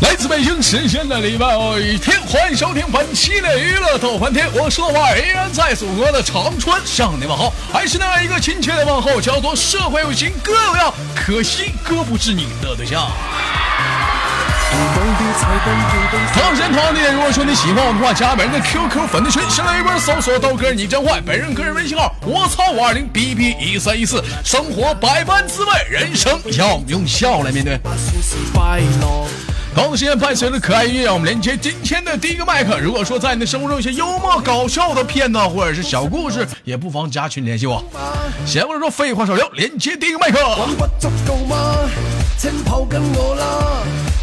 来自北京时间的礼拜一天，欢迎收听本期的娱乐逗翻天，我是豆瓣，依然在祖国的长春向你们好，还是那样一个亲切的问候，叫做社会有情哥有样，可惜哥不是你的对象。同时同样地点，如果说你喜欢我的话，加本人的 QQ 粉丝群，先来一波搜索刀哥你真坏，本人个人微信号我操五二零 B B 一三一四，生活百般滋味，人生要用笑来面对。同时伴随着可爱音乐，让我们连接今天的第一个麦克。如果说在你的生活中有些幽默搞笑的片段或者是小故事，也不妨加群联系我。闲话少说，废话少聊，连接第一个麦克。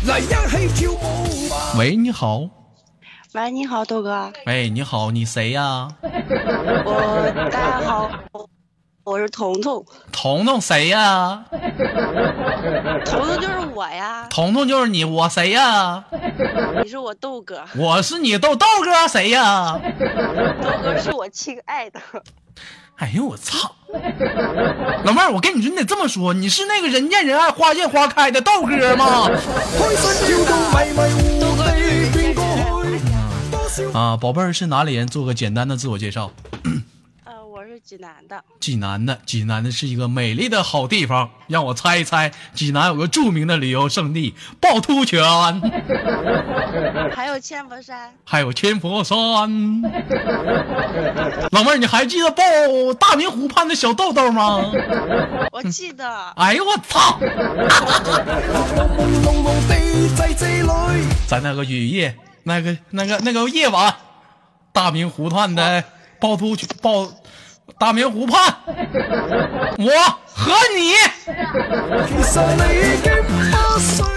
喂，你好。喂，你好，豆哥。喂，你好，你谁呀？我大家好，我是彤彤。彤彤谁呀？彤彤就是我呀。彤彤就是你，我谁呀？你是我豆哥。我是你豆豆哥，谁呀？豆哥是我亲爱的。哎呦我操！老妹儿，我跟你说，你得这么说，你是那个人见人爱、花见花开的道哥吗？啊，宝贝儿是哪里人？做个简单的自我介绍。济南的。济南的，济南的是一个美丽的好地方。让我猜一猜，济南有个著名的旅游胜地——趵突泉，还有千佛山，还有千佛山。老妹儿，你还记得抱大明湖畔的小豆豆吗？我记得。哎呦我操！在那个雨夜，那个那个那个夜晚，大明湖畔的趵突泉趵。大明湖畔，我和你。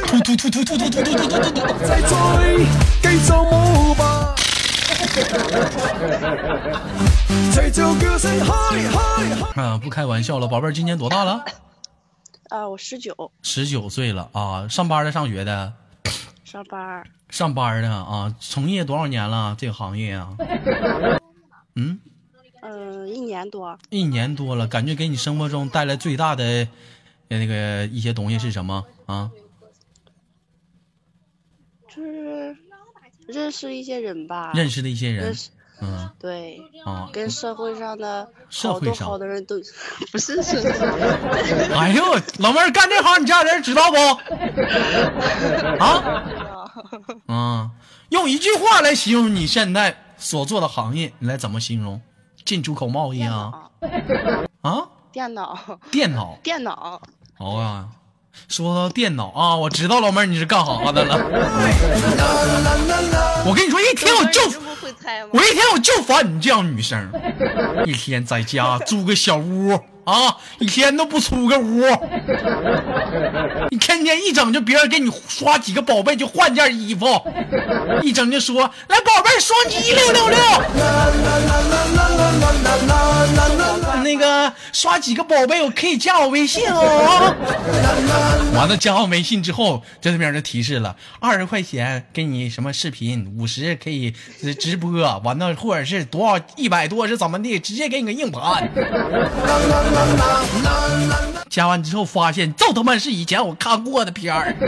突突突突突突突突突突突。啊，不开玩笑了，宝贝儿，今年多大了？啊，我十九。十九岁了啊，上班的，上学的？上班。上班的啊，从业多少年了？这个行业啊？嗯。嗯，一年多，一年多了，感觉给你生活中带来最大的那个一些东西是什么啊？就是认识一些人吧，认识的一些人，嗯，对，啊，跟社会上的社会上好的人都 不是社会。哎呦，老妹儿干这行，你家人知道不？啊？嗯，用一句话来形容你现在所做的行业，你来怎么形容？进出口贸易啊，啊，电脑，电脑，电脑，哦呀。说到电脑啊，我知道老妹儿你是干啥的了。我跟你说，一天我就，我一天我就烦你这样女生，一天在家租个小屋。啊，一天都不出个屋，你天天一整就别人给你刷几个宝贝就换件衣服，一整就说来宝贝双击六六六，那个刷几个宝贝我可以加我微信哦。完了加我微信之后，这边就提示了二十块钱给你什么视频，五十可以直播，完了或者是多少一百多是怎么的，直接给你个硬盘。加完之后发现，这他妈是以前我看过的片儿，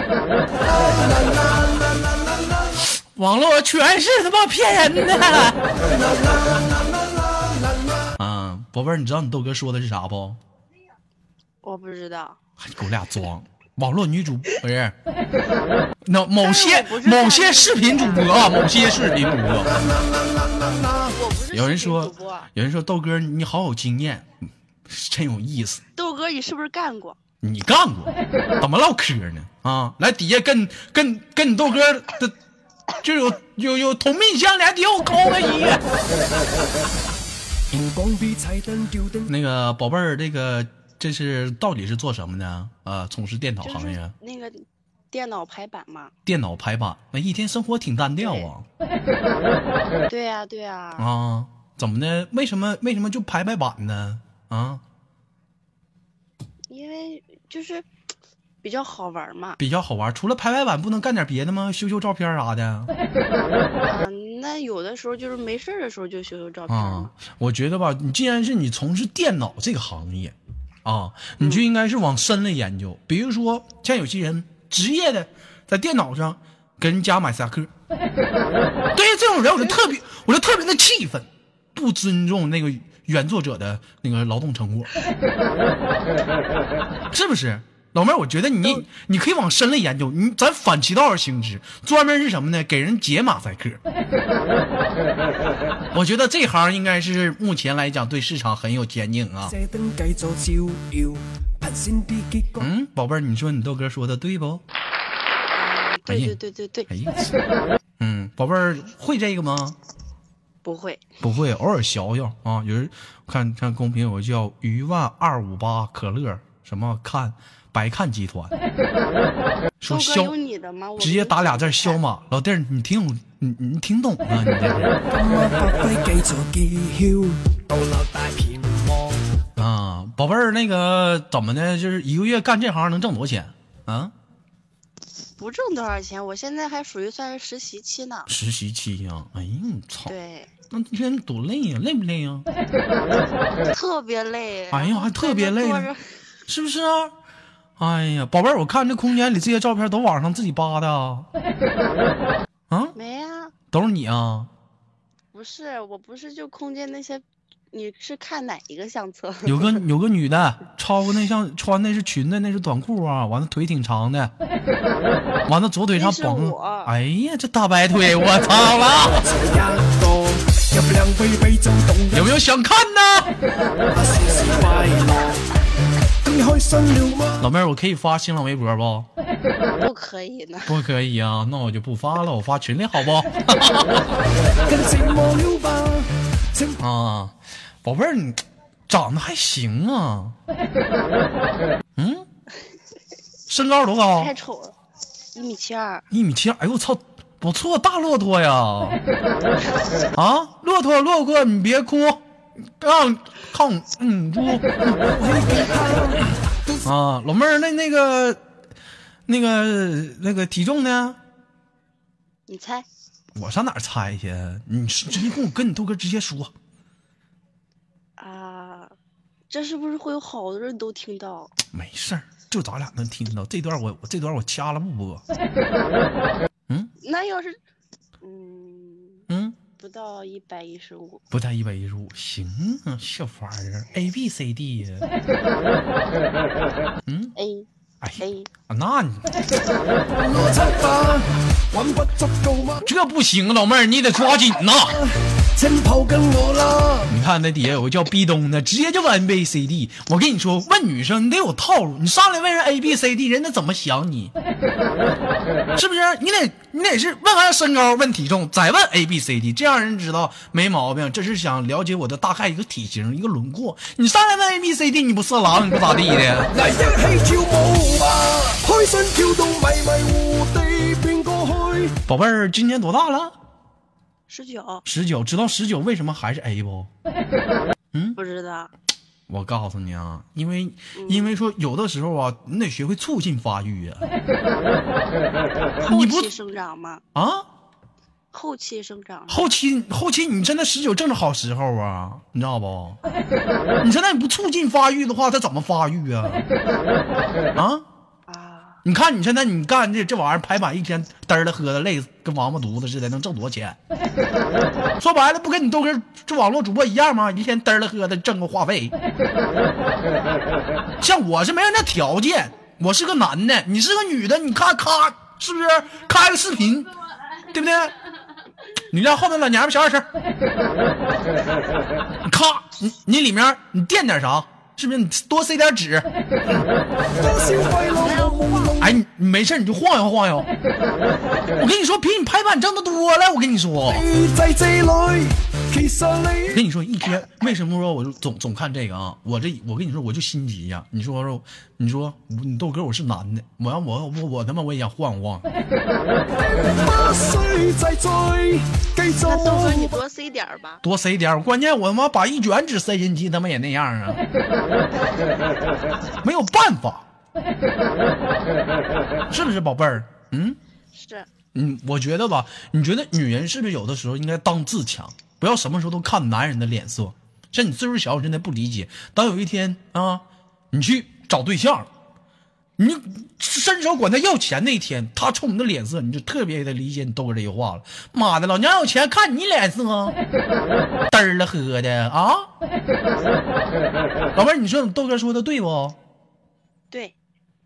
网络全是他妈骗人的。啊，宝贝儿，你知道你豆哥说的是啥不？我不知道。还给我俩装网络女主不是？那某些 某些视频主播啊，某些视频主播。有人说，有人说豆哥你好有经验。真有意思，豆哥，你是不是干过？你干过？怎么唠嗑呢？啊，来底下跟跟跟你豆哥的就有有有同命相连，底下我扣个一。那个宝贝儿，这个这是到底是做什么的啊？从事电脑行业？那个电脑排版嘛。电脑排版，那一天生活挺单调啊。对 呀，对呀。啊，怎么的？为什么为什么就排排版呢？啊，因为就是比较好玩嘛。比较好玩。除了排排版，不能干点别的吗？修修照片啥的。啊，那有的时候就是没事儿的时候就修修照片啊。，我觉得吧，你既然是你从事电脑这个行业，啊，你就应该是往深了研究。比如说，像有些人职业的在电脑上给人家马赛克，对于这种人，我就特别，我就特别的气愤，不尊重那个原作者的那个劳动成果，是不是？老妹儿，我觉得你你可以往深了研究，你咱反其道而行之，专门是什么呢？给人解马赛克。我觉得这行应该是目前来讲对市场很有前景啊。嗯，宝贝儿，你说你豆哥说的对不？啊，对对对对对，哎呀，嗯，宝贝儿会这个吗？不会。不会，偶尔学学啊。有人看看公屏有个叫余万二五八可乐，什么看白看集團，說豆哥消有你的吗？我直接打俩字没消馬。老弟儿，你听懂你你听懂啊？你这。啊，宝贝儿，那个怎么的？就是一个月干这行能挣多少钱啊？不挣多少钱，我现在还属于算是实习期呢。实习期呀、哎呀，我操！对，那一天多累呀、累不累呀、特别累。哎呀还特别累是不是啊？哎呀，宝贝儿，我看这空间里这些照片都网上自己扒的啊？啊，没啊，都是你啊？不是，我不是就空间那些，你是看哪一个相册？有个 有个女的，超過那像穿的是裙子，那是短裤啊，完了腿挺长的，完了左腿上那是綁我上，哎呀，这大白腿，我操了！有没有想看呢？老妹儿，我可以发新浪微博不？不可以呢。不可以啊，那我就不发了，我发群里好不？啊，宝贝儿，你长得还行啊。嗯，身高多高太？丑了，一米七二。一米七二。哎呦我操，不错，大骆驼呀！啊，骆驼，骆驼，你别哭，讓抗嗯猪。啊，老妹儿，那那个那个那个体重呢？你猜？我上哪儿猜去？你直接跟我跟你豆哥直接说。啊，这是不是会有好多人都听到？没事儿，就咱俩能听到这段我，我这段我掐了不播。嗯那要是，嗯，嗯，不到一百一十五，不到一百一十五，行啊，小玩意儿，A B C D 呀。A 哎呀，A，啊那你？这不行，老妹儿，你得抓紧呐。你看那底下有个叫壁咚的，直接就问 A B C D。我跟你说，问女生你得有套路，你上来问人 A B C D，人家怎么想你？是不是？你得你得是问完身高，问体重，再问 A B C D，这样人知道没毛病。这是想了解我的大概一个体型、一个轮廓。你上来问 A B C D，你不色狼，你不咋地的。去。寶貝兒，今年多大了？十九，十九。知道十九为什么还是 A 不？嗯不知道。我告诉你啊，因为因为说有的时候啊，你得学会促进发育啊。後你不期生长吗？啊，后期生长。后期后期你真的十九正是好时候啊，你知道不？你现在你不促进发育的话，它怎么发育啊？啊？啊，你看你现在你干这这玩意儿排版一天嘚儿的喝的累跟王八犊子似的，能挣多少钱？说白了，不跟你豆哥这网络主播一样吗？一天嘚儿的喝的挣个话费。像我是没有那条件，我是个男的，你是个女的，你看咔是不是开个视频，对不对？你让后面老娘们小点声。咔，你你里面你垫点啥？是不是你多塞點紙？多少快樂無夢夢哎，你你没事你就晃悠晃悠。我跟你说，比你拍板挣的多了。我跟你说，跟你说，一天为什么说我就总总看这个啊？我这我跟你说，我就心急呀、你说说，你说你豆哥我是男的，我要我我我他妈我也想晃晃。不需再追，繼那豆哥你。多塞點兒吧。多塞点儿，关键我他妈把一卷纸塞进去，他妈也那样啊，没有办法，是不是宝贝儿？嗯是嗯，我觉得吧，你觉得女人是不是有的时候应该当自强，不要什么时候都看男人的脸色？像你岁数小，我真的不理解。当有一天啊，你去找对象，你伸手管他要钱那一天，他冲你的脸色，你就特别的理解你豆哥这句话了。妈的，老娘有钱看你脸色，嘚儿了喝的啊！老妹儿，你说豆哥说的对不？对，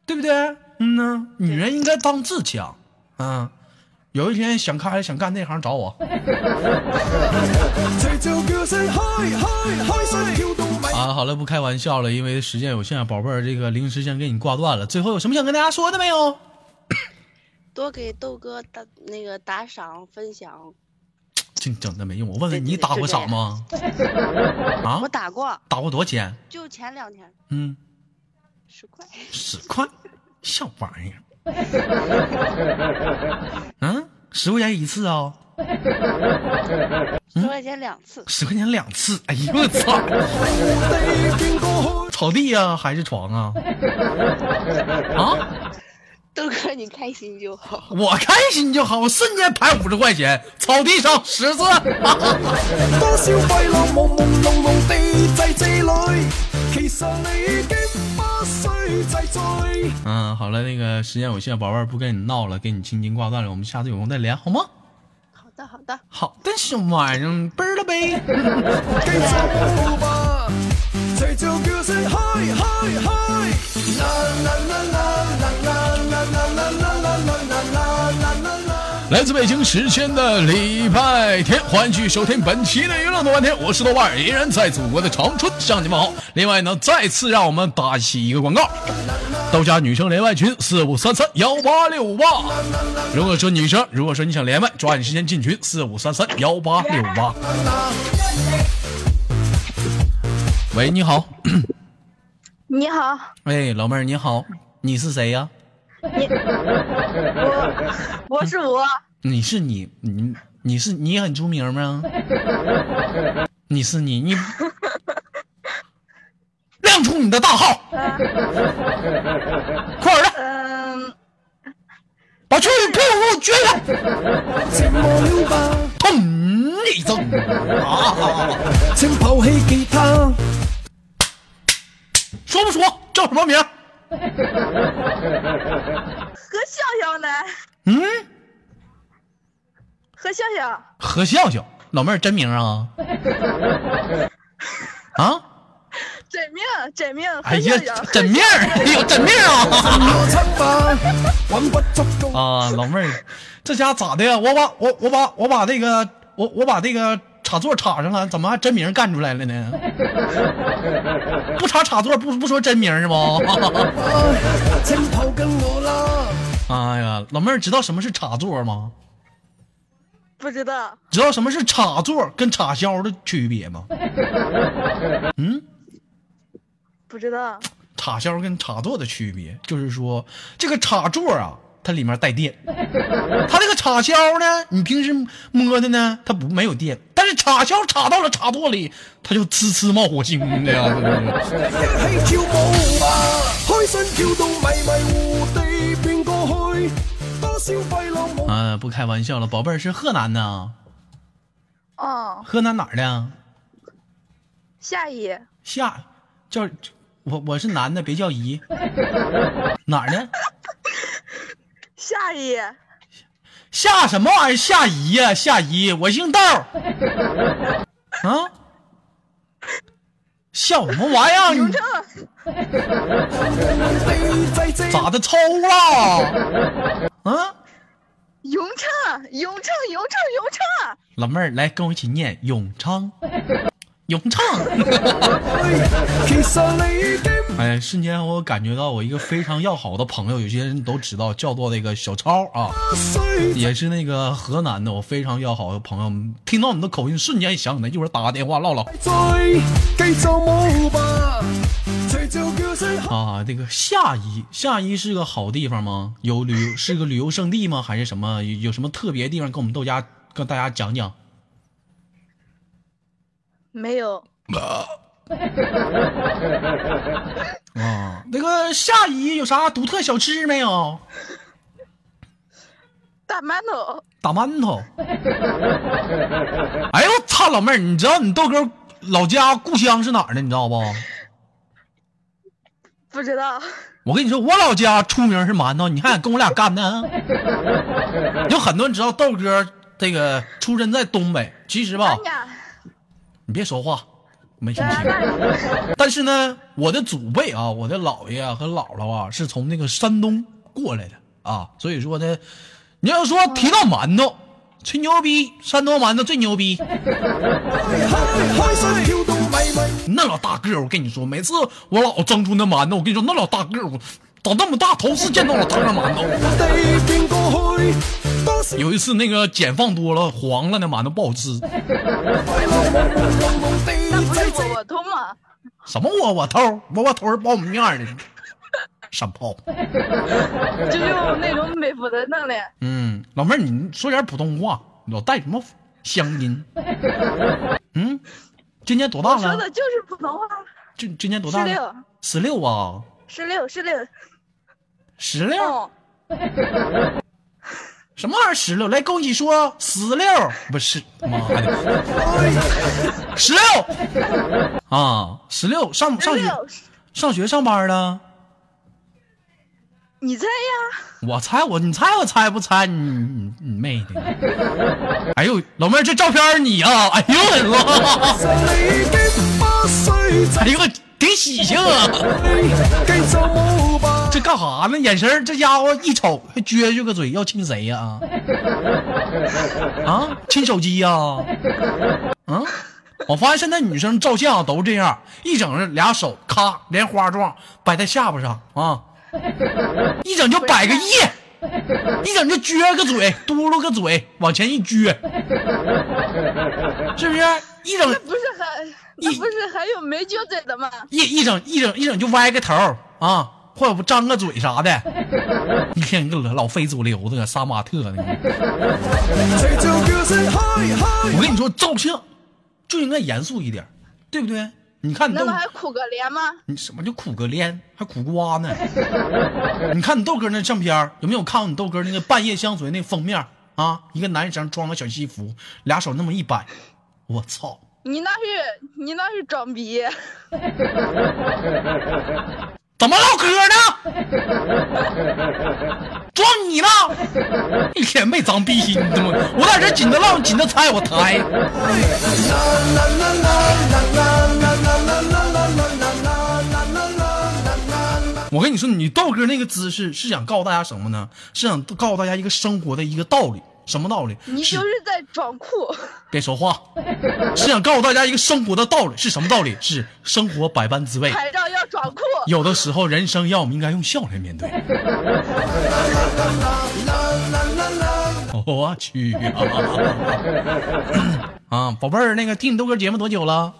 对不对？嗯呢，女人应该当自强，啊。有一天想开了想干那行找我。啊，好了，不开玩笑了，因为时间有限，宝贝儿，这个临时先给你挂断了。最后有什么想跟大家说的没有？多给豆哥打那个打赏分享，这整的没用。我问问你打过赏吗？啊我，打过，打过多少钱？就前两天嗯，十块，十块，小玩意儿。嗯，十块钱一次啊、十块钱两次，十块钱两次。哎呦我操！草地呀、还是床啊？啊，豆哥你开心就好。我开心就好，我瞬间排五十块钱，草地上十次。多少快乐朦朦胧胧地在这里，其实你已經不需制醉。嗯，好了，那个时间有限，宝贝儿不跟你闹了，给你轻轻挂断了，我们下次有空再连，好吗？好的好的，好的，小玩意儿，啵儿了呗。来自北京时间的礼拜天，欢迎继续收听本期的娱乐多半天，我是豆瓣。儿，依然在祖国的长春向你们好。另外呢，再次让我们打起一个广告，豆家女生连麦群四五三三幺八六八。如果说女生，如果说你想连麦，抓紧时间进群四五三三幺八六八。喂，你好，你好，哎，老妹儿你好，你是谁呀、我我是我，你是你，你你是你很出名吗？你是你，你 亮出你的大号，快点的，嗯，把去屁股给我撅开，砰一声啊！請拋棄吉他。说不说叫什么名？何笑笑呢？嗯，何笑笑，何笑笑，老妹儿真名啊？啊？真名真名哎呀何笑笑，，真名儿，哎呦，真名儿啊！啊，老妹儿，这家咋的呀？我把我我把我把那个我我把那个插座插上了，怎么还真名干出来了呢？不插插座不不说真名是不？哎呀，老妹儿知道什么是插座吗？不知道，知道什么是插座跟插销的区别吗？嗯，不知道，插销跟插座的区别就是说，这个插座啊，它里面带电，它这个插销呢，你平时摸的呢，它不没有电，但是插销插到了插座里，它就呲呲冒火星的呀。啊，不开玩笑了，宝贝儿是河南的，哦，河南哪儿的？夏姨。夏叫我我是男的，别叫姨。哪儿的？夏姨夏什么玩意儿？夏姨呀、夏姨，我姓窦儿。啊？笑什么玩意儿？咋的抽了？啊？永昌永昌永昌永昌，老妹儿来跟我一起念永昌，永昌。哎，瞬间我感觉到我一个非常要好的朋友，有些人都知道，叫做那个小超啊。也是那个河南的，我非常要好的朋友，听到你的口音，瞬间想起来，一会儿打个电话唠唠啊。这个夏邑，夏邑是个好地方吗？有旅游是个旅游胜地吗？还是什么？有有什么特别地方跟我们豆家跟大家讲讲？没有，啊，那个夏姨有啥独特小吃没有？大馒头，打馒头。哎呦我操，老妹儿，你知道你豆哥老家故乡是哪儿的？你知道不？不知道。我跟你说，我老家出名是馒头，你还敢跟我俩干呢？有很多人知道豆哥这个出身在东北，其实吧你别说话，没生气。那那但是呢，我的祖辈啊，我的姥爷和姥姥啊，是从那个山东过来的啊，所以说呢，你要说提到馒头，吹牛逼，山东馒头最牛逼。那老大个儿，我跟你说，每次我姥蒸出那馒头，我跟你说，那老大個兒，我長那么大头次见到老大個馒头。有一次那个碱放多了，黄了，那馒头不好吃。是擠擠我我偷吗？什么窝窝头？窝窝头是苞米面的，山炮。就用那种美肤的能力。嗯，老妹儿，你说点普通话，老带什么乡音？嗯，今年多大了？我说的就是普通话。今今年多大了？十六，十六啊，十六，十六。十六。哦，什么玩意儿十六？来跟我一起说十六，不是妈的，十六啊，十六上上学。上学上班了。你猜呀？我猜我，你猜我猜不猜？你你你妹的！哎呦，老妹儿，这照片你呀、哎呦我的！哎呦我挺喜庆啊！这干啥呢？眼神儿这家伙一瞅还撅撅个嘴，要亲谁呀？啊，亲手机呀？啊，我发现现在女生照相都这样，一整是俩手咔莲花状摆在下巴上啊，一整就摆个耶，一整就撅个嘴，嘟噜个嘴往前一撅，是不是？一整那不是还那不是还有没撅嘴的吗？一一整一整一整就歪个头啊，或者不张个嘴啥的，一天一个老非主流的杀马特的。隨着叫聲開開我跟你说，照相就应该严肃一点，对不对？你看你豆那不，还苦个脸吗？你什么叫苦个脸，还苦瓜呢？你看你豆哥那相片儿有没有看过你豆哥那个半夜相随那封面啊？一个男生装个小西服，俩手那么一摆，我操！你那是你那是装逼，怎么唠嗑呢？装你呢？一天没长逼心，怎么！我在这紧着唠，紧着猜，我抬。我跟你说，你豆哥那个姿势是想告诉大家什么呢？是想告诉大家一个生活的一个道理。什么道理？你就是在装酷。别说话，是想告诉大家一个生活的道理。是什么道理？是生活百般滋味。拍照要装酷。有的时候，人生要我们应该用笑来面对。我去啊！啊，宝贝儿，那个听你豆哥节目多久了？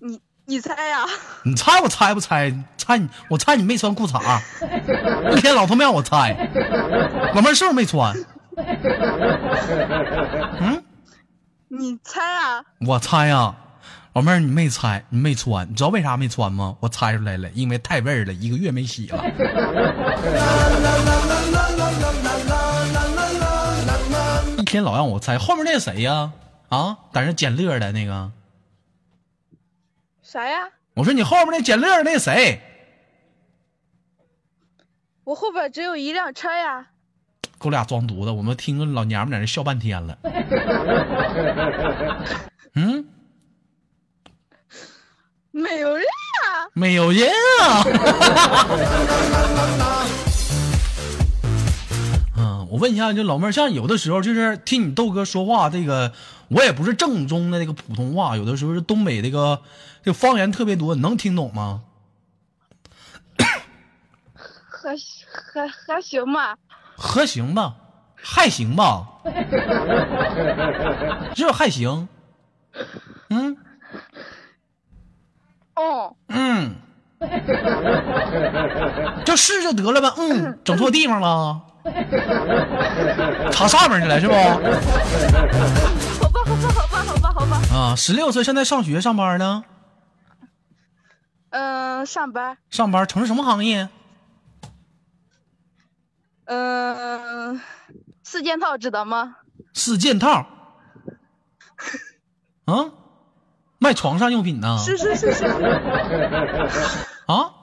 你你猜呀？你猜我猜不猜？猜你，我猜你没穿裤衩，一天老他妈让我猜，老妹儿是不是没穿？嗯，你猜啊？我猜呀、老妹儿你没猜，你没穿，你知道为啥没穿吗？我猜出来了，因为太味儿了，一个月没洗了。一天老让我猜，后面那谁呀？啊，在那捡乐的那个，啥呀？我说你后面那捡乐那谁？我后边只有一辆车呀。给我俩装犊子，我们听个老娘们在那笑半天了。嗯，没有人啊。没有人啊。嗯，我问一下，就老妹儿，像有的时候就是听你豆哥说话，这个我也不是正宗的那个普通话，有的时候是东北这个这个方言特别多，你能听懂吗？还还还行吧。还行吧，还行吧，是不是还行？嗯哦，嗯，就试就得了呗。嗯，整错地方了，插上面去了是不？好吧，好吧，好吧，好吧，好吧。啊，十六岁现在上学上班呢？嗯、上班，上班从事什么行业？嗯、四件套知道吗？四件套。啊？卖床上用品呢？是是是是，啊？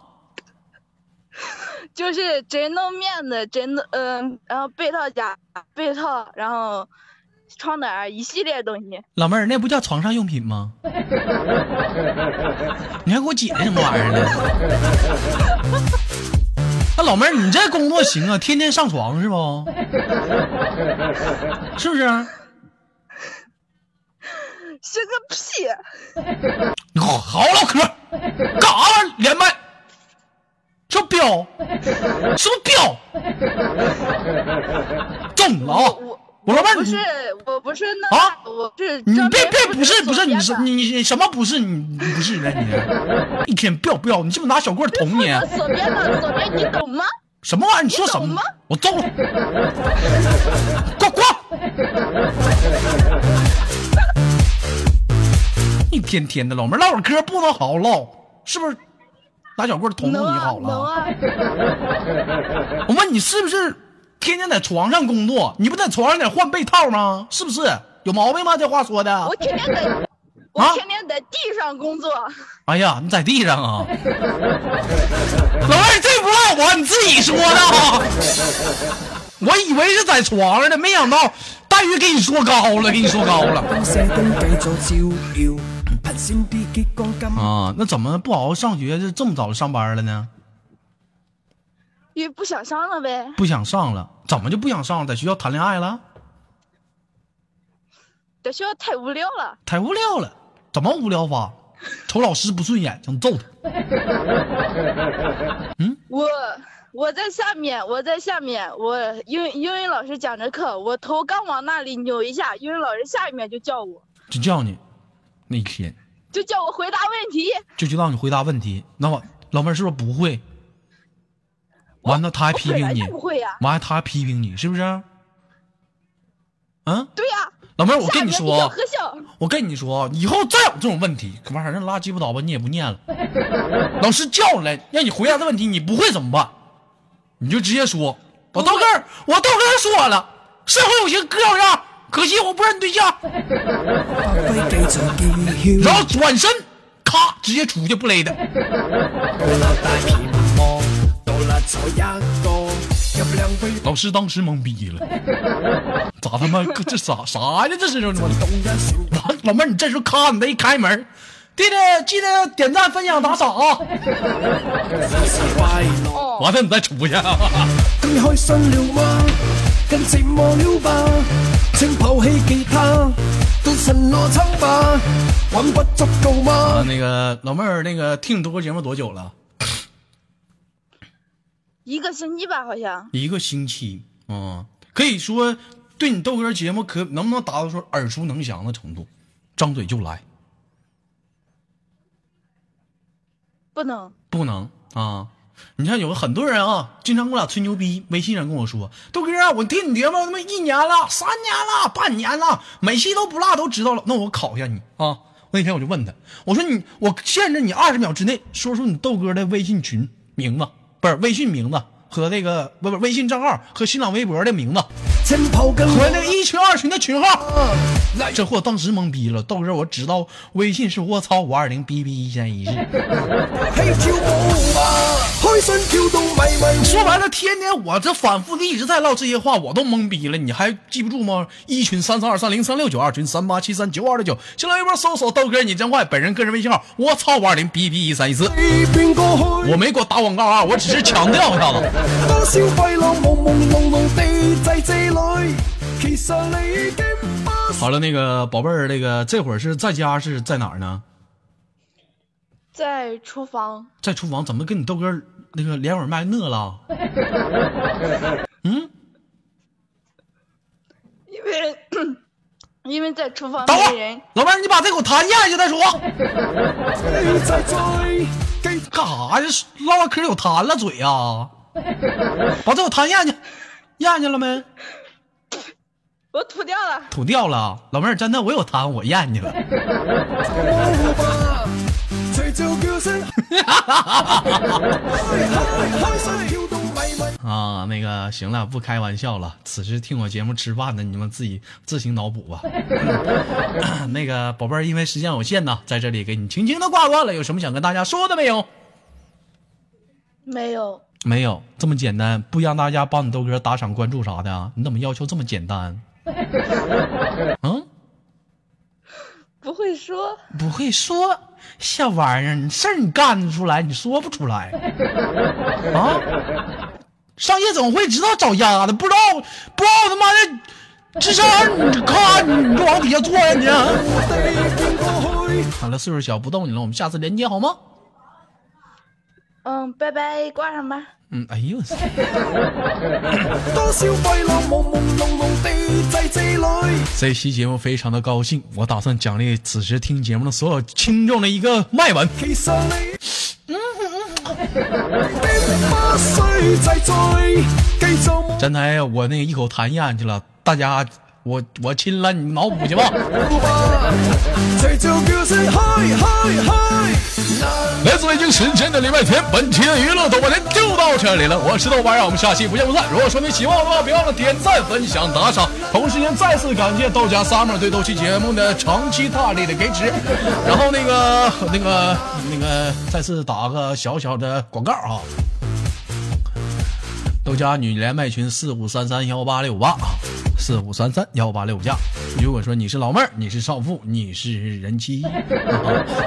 就是真弄面的枕头，嗯、然后被套夹被套，然后床单儿一系列东西。老妹儿，那不叫床上用品吗？你还给我解释什么玩意儿呢？那老妹儿，你这工作行啊，天天上床是不？是不是？行个屁！你好好唠嗑，干啥玩意儿？连麦，是不是彪？是不是彪？中了啊！我不是我不是那啊我是你别别不是不是你你你什么不是你你不是了你？一天彪彪，你是不是拿小棍捅你？边的左边，你懂吗？什么玩意儿？你说什么吗？我揍了！滚滚！一天天的，老妹儿唠会儿嗑不能好好唠，是不是？拿小棍捅捅你好了。我问你是不是天天在床上工作？你不在床上得换被套吗？是不是？有毛病吗？这话说的我。天天在，啊我天天在地上工作。哎呀，你在地上啊！老二，这不赖我，你自己说的啊！我以为是在床上呢，没想到大鱼给你说高了，给你说高了。啊！那怎么不好好上学，就这么早就上班了呢？因为不想上了呗。不想上了，怎么就不想上了？在学校谈恋爱了？在学校太无聊了，太无聊了，怎么无聊法？瞅老师不顺眼，想揍他。嗯 我我在下面，我在下面，我英语英语老师讲着课，我头刚往那里扭一下，英语老师下一面就叫我，就叫你那一天，就叫我回答问题。就就让你回答问题。那我老妹儿是不是不会？完了他还批评你不会呀、完了他还批评你，是不是？嗯，对呀、老妹儿，我跟你说。我跟你说，以后再有这种问题，可完事儿拉鸡巴倒吧，你也不念了。老师叫你来让你回答的问题，你不会怎么办？你就直接说，我豆哥儿，我豆哥儿說了，社会有些各樣樣，可惜我不是你对象。然后转身，咔，直接出去不勒的。老师当时懵逼了，咋他妈这啥啥呀？这是老老妹儿，你这时候咔，你再一开门，弟弟记得点赞、分享、打赏啊！完了你再出去。更開心了嗎？更寂寞了吧？請拋棄吉他，到神羅參吧，還不足夠啊，那个老妹儿，那个听你豆哥节目多久了？一个星期吧，好像。一个星期。嗯，可以说对你豆哥节目可能不能达到说耳熟能详的程度，张嘴就来，不能，不能啊。你看，有很多人啊，经常跟我俩吹牛逼，微信上跟我说：“豆哥啊，我听你节目他妈一年了、三年了、半年了，每期都不落，都知道了。那我考一下你啊！我那天我就问他，我说你，我限制你二十秒之内说出你豆哥的微信群名字，不是微信名字和那个不不微信账号和新浪微博的名字和那个一群二群的群號。我，來这货当时懵逼了，豆哥，我知道微信是我操五二零 B B 一三一四。说白了，天天我这反复的一直在唠这些话，我都懵逼了，你还记不住吗？一群三三二三零三六九，二群三八七三九二六九，新浪微博搜索豆哥你真坏，本人个人微信号我操五二零 B B 一三一四。我没给我打广告啊，我只是强调一下子。好了，那个宝贝儿，那个这会儿是在家是在哪儿呢？在厨房。在厨房，怎么跟你豆哥那个连尾麦饿了？嗯，因为因为在厨房等会没人儿，，老妹儿，你把这口痰咽下去再说。干啥呀？唠唠嗑有痰了嘴呀、把这口痰咽去，咽下去了没？我吐掉了。吐掉了。老妹儿，真的，我有痰，我咽去了。啊，那个行了，不开玩笑了。此时听我节目吃饭的，你们自己自行脑补吧。那个宝贝儿，因为时间有限呢，在这里给你轻轻的挂断了。有什么想跟大家说的没有？没有，没有，这么简单，不让大家帮你豆哥打赏、关注啥的啊？你怎么要求这么简单？嗯，不会说。不会说，小玩意儿，你事儿你干得出来，你说不出来 啊？上夜总会知道找丫的，不知道不知道他妈的智商，你看你就往底下坐呀你。好了，岁数小不逗你了，我们下次连接好吗？嗯，拜拜，挂上吧。嗯，哎呦我操！多少廢浪朦朦朧朧地擠這裏。這期节目非常的高兴，我打算奖励此时听节目的所有听众的一个麦吻。其實你不需制罪，繼續真台，我那个一口痰咽去了，大家，我我亲了，你脑补去吧。最近时间。的礼拜天，本期的娱乐豆瓣天就到这里了。我是豆瓣，让我们下期不见不散。如果说你喜欢我的话，别忘了点赞、分享、打赏。同时间再次感谢豆家 summer 对斗氣節目的长期大力的给支。然后那个那个那个再次打个小小的广告啊。豆家女连麦群四五三三幺八六八，四五三三幺八六加。如果说你是老妹儿，你是少妇，你是人妻，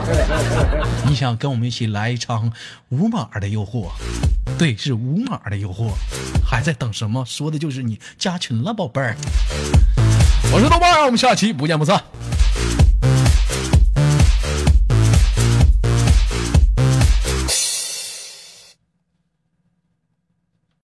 你想跟我们一起来一场无码的诱惑？对，是无码的诱惑，还在等什么？说的就是你加群了，宝贝儿。我是豆瓣，我们下期不见不散。